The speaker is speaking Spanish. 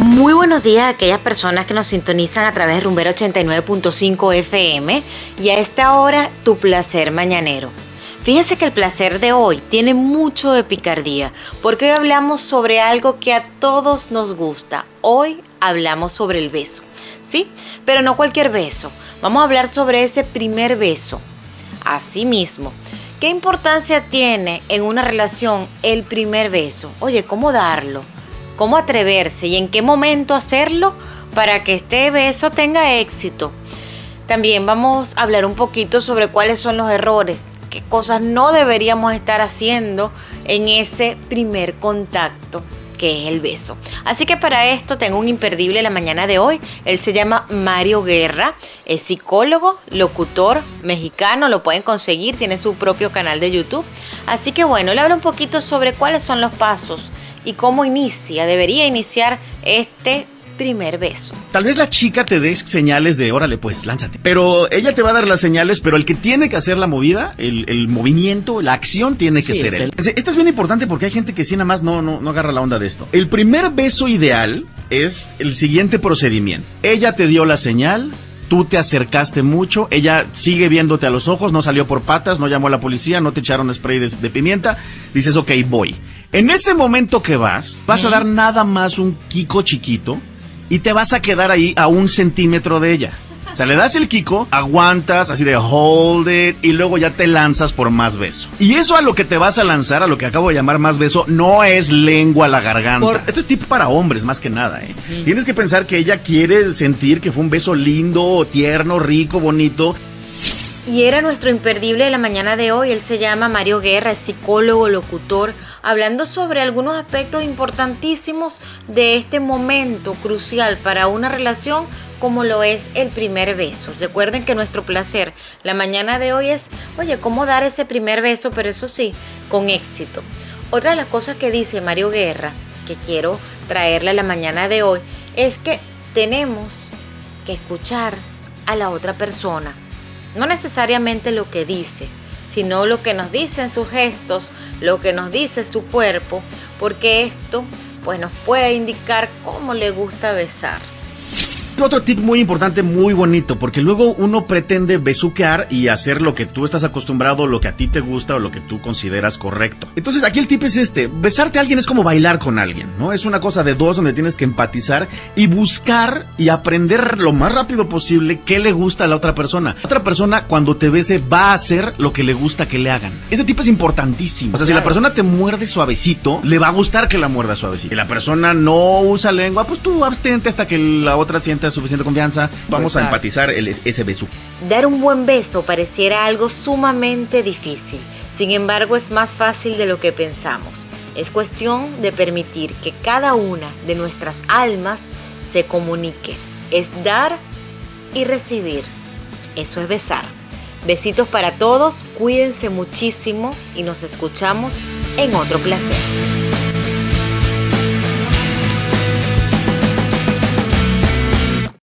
Muy buenos días a aquellas personas que nos sintonizan a través de Rumbero 89.5 FM y a esta hora tu placer mañanero. Fíjense que el placer de hoy tiene mucho de picardía, porque hoy hablamos sobre algo que a todos nos gusta. Hoy hablamos sobre el beso, ¿sí? Pero no cualquier beso. Vamos a hablar sobre ese primer beso. Asimismo, ¿qué importancia tiene en una relación el primer beso? Oye, ¿cómo darlo? ¿Cómo atreverse y en qué momento hacerlo para que este beso tenga éxito? También vamos a hablar un poquito sobre cuáles son los errores qué cosas no deberíamos estar haciendo en ese primer contacto que es el beso. Así que para esto tengo un imperdible la mañana de hoy. Él se llama Mario Guerra, es psicólogo, locutor mexicano, lo pueden conseguir, tiene su propio canal de YouTube. Así que bueno, le hablo un poquito sobre cuáles son los pasos y cómo inicia, debería iniciar este primer beso. Tal vez la chica te dé señales de, órale, pues lánzate. Pero ella te va a dar las señales, pero el que tiene que hacer la movida, el, movimiento, la acción tiene que ser él. Esto es bien importante porque hay gente que sí nada más no, no, no agarra la onda de esto. El primer beso ideal es el siguiente procedimiento. Ella te dio la señal, tú te acercaste mucho, ella sigue viéndote a los ojos, no salió por patas, no llamó a la policía, no te echaron spray de, de pimienta, dices, ok, voy. En ese momento que vas, vas a dar nada más un kiko chiquito, y te vas a quedar ahí a un centímetro de ella. O sea, le das el kiko, aguantas así de hold it y luego ya te lanzas por más beso. Y eso a lo que te vas a lanzar, a lo que acabo de llamar más beso, no es lengua a la garganta. Esto es tipo para hombres más que nada, ¿eh? Tienes que pensar que ella quiere sentir que fue un beso lindo, tierno, rico, bonito. Y era nuestro imperdible de la mañana de hoy. Él se llama Mario Guerra, es psicólogo, locutor, hablando sobre algunos aspectos importantísimos de este momento crucial para una relación como lo es el primer beso. Recuerden que nuestro placer la mañana de hoy es, oye, ¿cómo dar ese primer beso? Pero eso sí, con éxito. Otra de las cosas que dice Mario Guerra, que quiero traerle la mañana de hoy, es que tenemos que escuchar a la otra persona no necesariamente lo que dice, sino lo que nos dicen sus gestos, lo que nos dice su cuerpo, porque esto pues nos puede indicar cómo le gusta besar. Otro tip muy importante, muy bonito, porque luego uno pretende besuquear y hacer lo que tú estás acostumbrado, lo que a ti te gusta o lo que tú consideras correcto. Entonces aquí el tip es este, besarte a alguien es como bailar con alguien, ¿no? Es una cosa de dos donde tienes que empatizar y buscar y aprender lo más rápido posible qué le gusta a la otra persona. La otra persona cuando te bese va a hacer lo que le gusta que le hagan. Ese tip es importantísimo. O sea, si la persona te muerde suavecito, le va a gustar que la muerda suavecito. Si la persona no usa lengua, pues tú abstente hasta que la otra sienta suficiente confianza, vamos a empatizar ese beso. Dar un buen beso pareciera algo sumamente difícil, sin embargo es más fácil de lo que pensamos. Es cuestión de permitir que cada una de nuestras almas se comunique. Es dar y recibir. Eso es besar. Besitos para todos, cuídense muchísimo y nos escuchamos en otro placer.